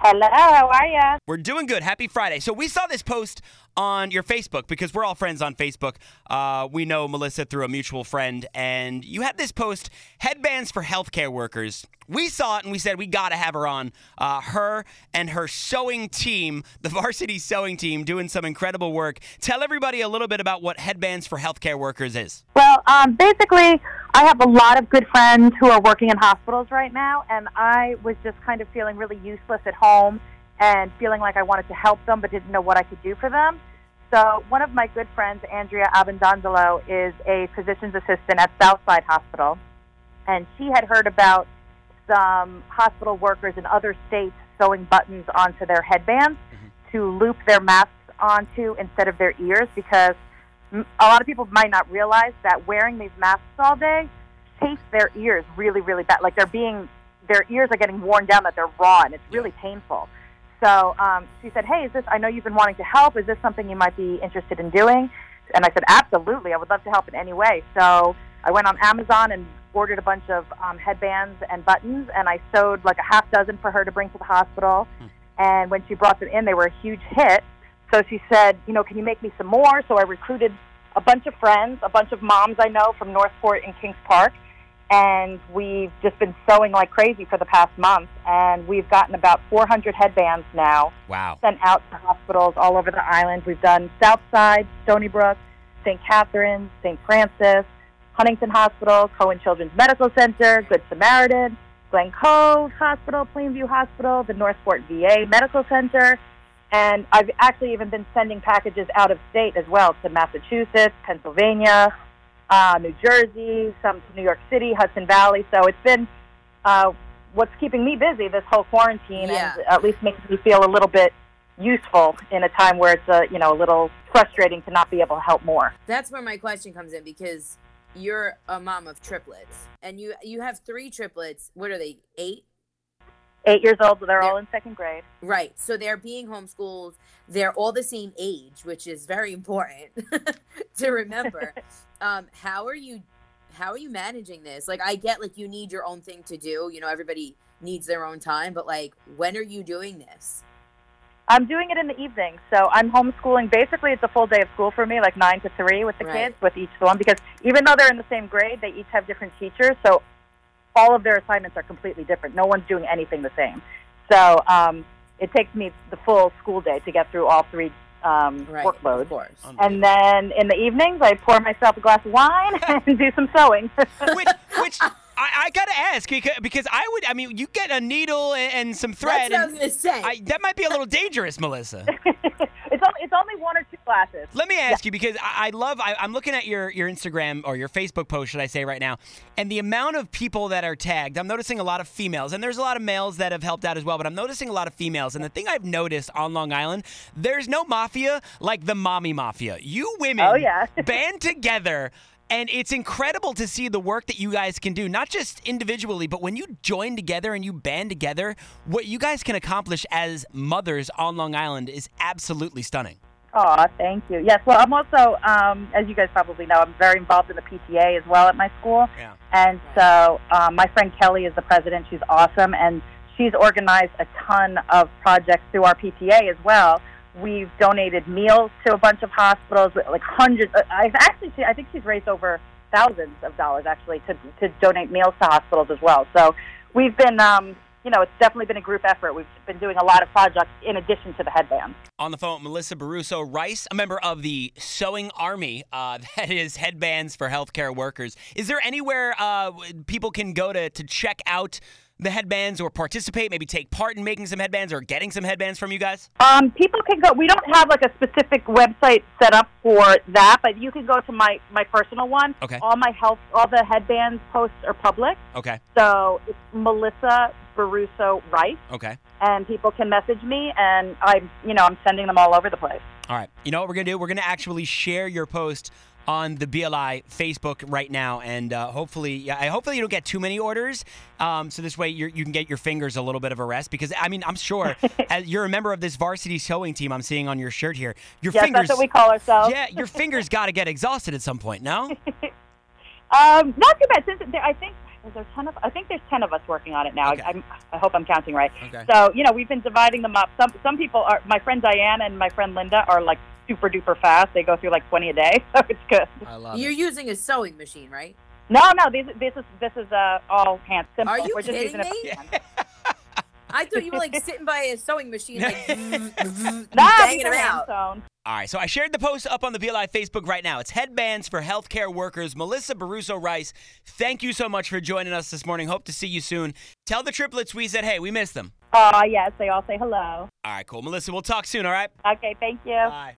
Hello, how are ya? We're doing good. Happy Friday. So we saw this post on your Facebook because we're all friends on Facebook. Uh, we know Melissa through a mutual friend, and you had this post: headbands for healthcare workers. We saw it and we said we got to have her on. Uh, her and her sewing team, the varsity sewing team, doing some incredible work. Tell everybody a little bit about what headbands for healthcare workers is. Well, um, basically, I have a lot of good friends who are working in hospitals right now, and I was just kind of feeling really useless at home and feeling like I wanted to help them but didn't know what I could do for them. So, one of my good friends, Andrea Abendondolo, is a physician's assistant at Southside Hospital, and she had heard about some hospital workers in other states sewing buttons onto their headbands mm-hmm. to loop their masks onto instead of their ears because a lot of people might not realize that wearing these masks all day tastes their ears really, really bad. Like they're being, their ears are getting worn down, that they're raw, and it's really painful. So um, she said, "Hey, is this? I know you've been wanting to help. Is this something you might be interested in doing?" And I said, "Absolutely. I would love to help in any way." So I went on Amazon and ordered a bunch of um, headbands and buttons, and I sewed like a half dozen for her to bring to the hospital. And when she brought them in, they were a huge hit. So she said, "You know, can you make me some more?" So I recruited a bunch of friends, a bunch of moms I know from Northport and Kings Park, and we've just been sewing like crazy for the past month. And we've gotten about 400 headbands now Wow. sent out to hospitals all over the island. We've done Southside, Stony Brook, St. catherine's St. Francis, Huntington Hospital, Cohen Children's Medical Center, Good Samaritan, Glen Cove Hospital, Plainview Hospital, the Northport VA Medical Center. And I've actually even been sending packages out of state as well to Massachusetts, Pennsylvania, uh, New Jersey, some to New York City, Hudson Valley. So it's been uh, what's keeping me busy this whole quarantine, Yeah. and at least makes me feel a little bit useful in a time where it's a you know a little frustrating to not be able to help more. That's where my question comes in because you're a mom of triplets and you you have three triplets. What are they? Eight? Eight years old, they're all in second grade. Right. So they're being homeschooled. They're all the same age, which is very important to remember. um, how are you how are you managing this? Like I get like you need your own thing to do. You know, everybody needs their own time, but like when are you doing this? I'm doing it in the evening, so I'm homeschooling. Basically, it's a full day of school for me, like nine to three with the Right. kids, with each one, because even though they're in the same grade, they each have different teachers, so all of their assignments are completely different. No one's doing anything the same. So um, it takes me the full school day to get through all three um, Right. workloads. Of course. And then in the evenings, I pour myself a glass of wine and do some sewing. which, which I, I gotta ask because because I would. I mean, you get a needle and, and some thread. That's what I was gonna say. I, that might be a little dangerous, Melissa. it's, only, it's only one or two glasses. Let me ask you because I, I love. I, I'm looking at your your Instagram or your Facebook post, should I say, right now, and the amount of people that are tagged. I'm noticing a lot of females, and there's a lot of males that have helped out as well. But I'm noticing a lot of females, and the thing I've noticed on Long Island, there's no mafia like the mommy mafia. You women, Oh, yeah. band together. And it's incredible to see the work that you guys can do, not just individually, but when you join together and you band together, what you guys can accomplish as mothers on Long Island is absolutely stunning. Aw, thank you. Yes, well, I'm also, um, as you guys probably know, I'm very involved in the PTA as well at my school. Yeah. And so um, my friend Kelly is the president. She's awesome. And she's organized a ton of projects through our PTA as well. We've donated meals to a bunch of hospitals, like hundreds. uh, I've actually, I think she's raised over thousands of dollars actually to, to donate meals to hospitals as well. So we've been, um, you know, it's definitely been a group effort. We've been doing a lot of projects in addition to the headbands. On the phone Melissa Borruso Rice, a member of the Sewing Army, uh, that is headbands for healthcare workers. Is there anywhere uh, people can go to, to check out the headbands or participate, maybe take part in making some headbands or getting some headbands from you guys? Um, people can go. We don't have like a specific website set up for that, but you can go to my my personal one. Okay. All my health, all the headbands posts are public, Okay, so it's Melissa Borruso Rice, okay. and people can message me, and I'm you know I'm sending them all over the place. All right. You know what we're going to do? We're going to actually share your post on the BLI Facebook right now, and uh, hopefully, yeah, I hopefully you don't get too many orders, um, so this way you're, you can get your fingers a little bit of a rest. Because I mean, I'm sure as you're a member of this varsity sewing team, I'm seeing on your shirt here, your Yes, fingers. that's what we call ourselves. yeah, your fingers got to get exhausted at some point. No. Um, not too bad. Since there- I think is there ten of? I think there's ten of us working on it now. Okay. I, I'm, I hope I'm counting right. Okay. So you know, we've been dividing them up. Some some people are. My friend Diane and my friend Linda are like super duper fast. They go through like 20 a day, so it's good. I love You're it. using a sewing machine, right? No, no, this this is this is uh, all hand simple. Are you We're just kidding using me? for hand. I thought you were like sitting by a sewing machine, like Nah, banging these them are hand out. sewn. All right, so I shared the post up on the BLI Facebook right now. It's headbands for healthcare workers. Melissa Borruso Rice, thank you so much for joining us this morning. Hope to see you soon. Tell the triplets we said, hey, we missed them. Oh yes, they all say hello. All right, cool. Melissa, we'll talk soon, all right? Okay, thank you. Bye.